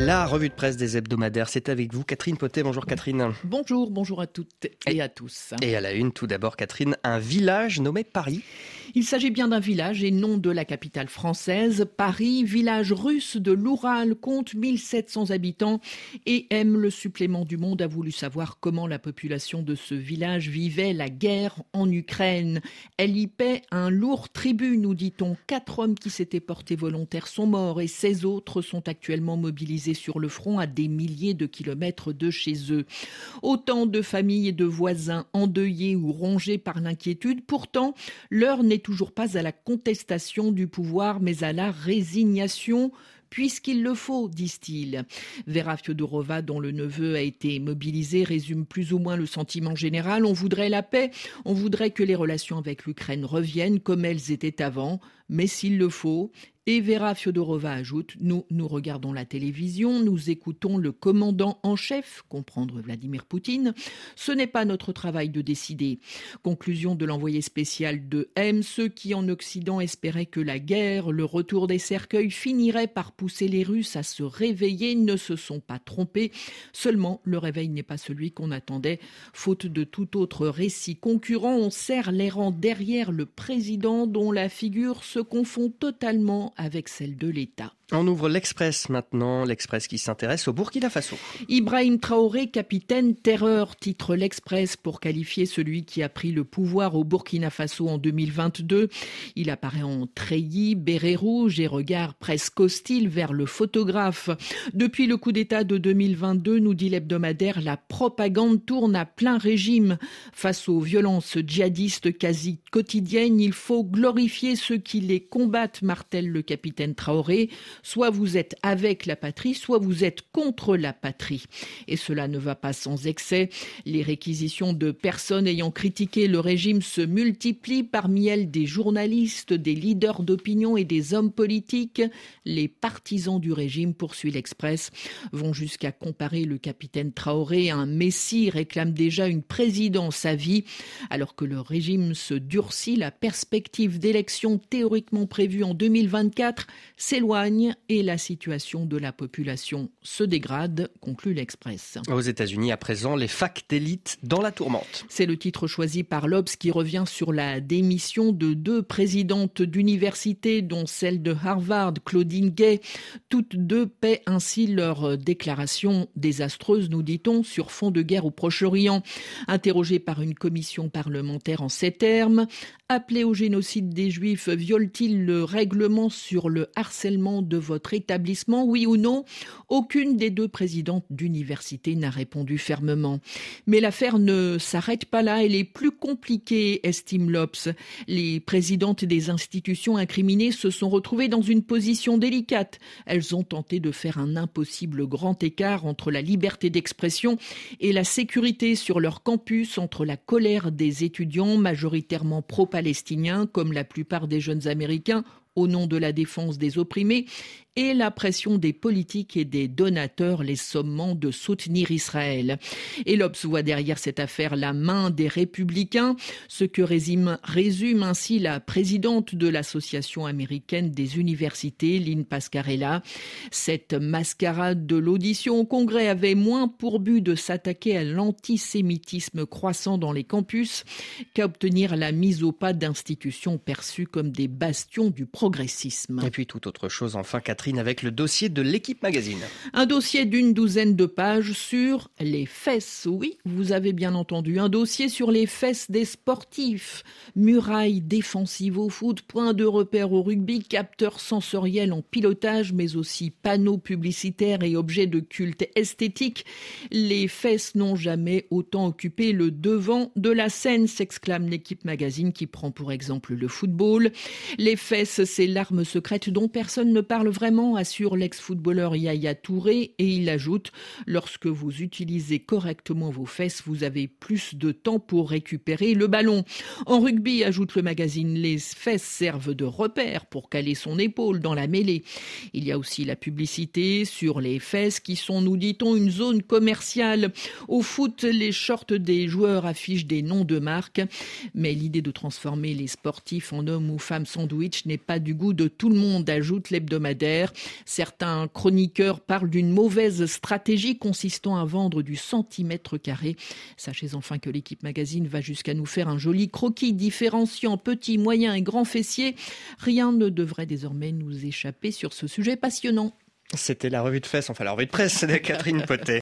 La revue de presse des hebdomadaires, c'est avec vous, Catherine Potet. Bonjour Catherine. Bonjour, bonjour à toutes et, à tous. Et à la une, tout d'abord, Catherine, un village nommé Paris. Il s'agit bien d'un village et non de la capitale française. Paris, village russe de l'Oural, compte 1700 habitants et aime le supplément du monde, a voulu savoir comment la population de ce village vivait la guerre en Ukraine. Elle y paie un lourd tribut, nous dit-on. Quatre hommes qui s'étaient portés volontaires sont morts et 16 autres sont actuellement mobilisés sur le front à des milliers de kilomètres de chez eux. Autant de familles et de voisins endeuillés ou rongés par l'inquiétude. Pourtant, l'heure toujours pas à la contestation du pouvoir, mais à la résignation puisqu'il le faut, disent-ils. Vera Fyodorova, dont le neveu a été mobilisé, résume plus ou moins le sentiment général. On voudrait la paix, on voudrait que les relations avec l'Ukraine reviennent comme elles étaient avant, mais s'il le faut, et Vera Fyodorova ajoute Nous, nous regardons la télévision, nous écoutons le commandant en chef, comprendre Vladimir Poutine. Ce n'est pas notre travail de décider. Conclusion de l'envoyé spécial de M. Ceux qui en Occident espéraient que la guerre, le retour des cercueils finirait par pousser les Russes à se réveiller ne se sont pas trompés. Seulement, le réveil n'est pas celui qu'on attendait. Faute de tout autre récit concurrent, on serre les rangs derrière le président dont la figure se confond totalement avec celle de l'État. On ouvre l'Express maintenant, l'Express qui s'intéresse au Burkina Faso. Ibrahim Traoré, capitaine terreur, titre l'Express pour qualifier celui qui a pris le pouvoir au Burkina Faso en 2022. Il apparaît en treillis, béret rouge et regard presque hostile vers le photographe. Depuis le coup d'État de 2022, nous dit l'hebdomadaire, la propagande tourne à plein régime. Face aux violences djihadistes quasi quotidiennes, il faut glorifier ceux qui les combattent, martèle le capitaine Traoré. Soit vous êtes avec la patrie, soit vous êtes contre la patrie. Et cela ne va pas sans excès. Les réquisitions de personnes ayant critiqué le régime se multiplient, parmi elles des journalistes, des leaders d'opinion et des hommes politiques. Les partisans du régime, poursuit l'Express, vont jusqu'à comparer le capitaine Traoré à un messie, réclament déjà une présidence à vie. Alors que le régime se durcit, la perspective d'élection prévue en 2024 s'éloigne et la situation de la population se dégrade, conclut l'Express. Aux États-Unis, à présent, les facs d'élite dans la tourmente. C'est le titre choisi par l'Obs qui revient sur la démission de deux présidentes d'université, dont celle de Harvard, Claudine Gay. Toutes deux paient ainsi leur déclaration désastreuse, nous dit-on, sur fond de guerre au Proche-Orient. Interrogée par une commission parlementaire en ces termes, appelé au génocide des Juifs viole-t-il le règlement sur le harcèlement de votre établissement, oui ou non? Aucune des deux présidentes d'université n'a répondu fermement. Mais l'affaire ne s'arrête pas là, elle est plus compliquée, estime l'Obs. Les présidentes des institutions incriminées se sont retrouvées dans une position délicate. Elles ont tenté de faire un impossible grand écart entre la liberté d'expression et la sécurité sur leur campus, entre la colère des étudiants majoritairement pro-palestiniens, comme la plupart des jeunes Américains, au nom de la défense des opprimés et la pression des politiques et des donateurs les sommant de soutenir Israël. Et l'Obs voit derrière cette affaire la main des républicains, ce que résume, résume ainsi la présidente de l'Association américaine des universités, Lynn Pascarella. Cette mascarade de l'audition au Congrès avait moins pour but de s'attaquer à l'antisémitisme croissant dans les campus qu'à obtenir la mise au pas d'institutions perçues comme des bastions du progressisme. Et puis tout autre chose, enfin, avec le dossier de l'équipe magazine. Un dossier d'une douzaine de pages sur les fesses. Oui, vous avez bien entendu. Un dossier sur les fesses des sportifs. Murailles défensives au foot, point de repère au rugby, capteurs sensoriels en pilotage, mais aussi panneaux publicitaires et objets de culte esthétique. Les fesses n'ont jamais autant occupé le devant de la scène, s'exclame l'équipe magazine qui prend pour exemple le football. Les fesses, c'est l'arme secrète dont personne ne parle vraiment assure l'ex-footballeur Yaya Touré, et il ajoute Lorsque vous utilisez correctement vos fesses, vous avez plus de temps pour récupérer le ballon. En rugby, ajoute le magazine, les fesses servent de repère pour caler son épaule dans la mêlée. Il y a aussi la publicité sur les fesses qui sont, nous dit-on, une zone commerciale. Au foot, les shorts des joueurs affichent des noms de marques, mais l'idée de transformer les sportifs en hommes ou femmes sandwich n'est pas du goût de tout le monde, ajoute l'hebdomadaire. Certains chroniqueurs parlent d'une mauvaise stratégie consistant à vendre du centimètre carré. Sachez enfin que l'équipe magazine va jusqu'à nous faire un joli croquis différenciant petit, moyen et grand fessier. Rien ne devrait désormais nous échapper sur ce sujet passionnant. C'était la revue de fesses, enfin la revue de presse de Catherine Potet.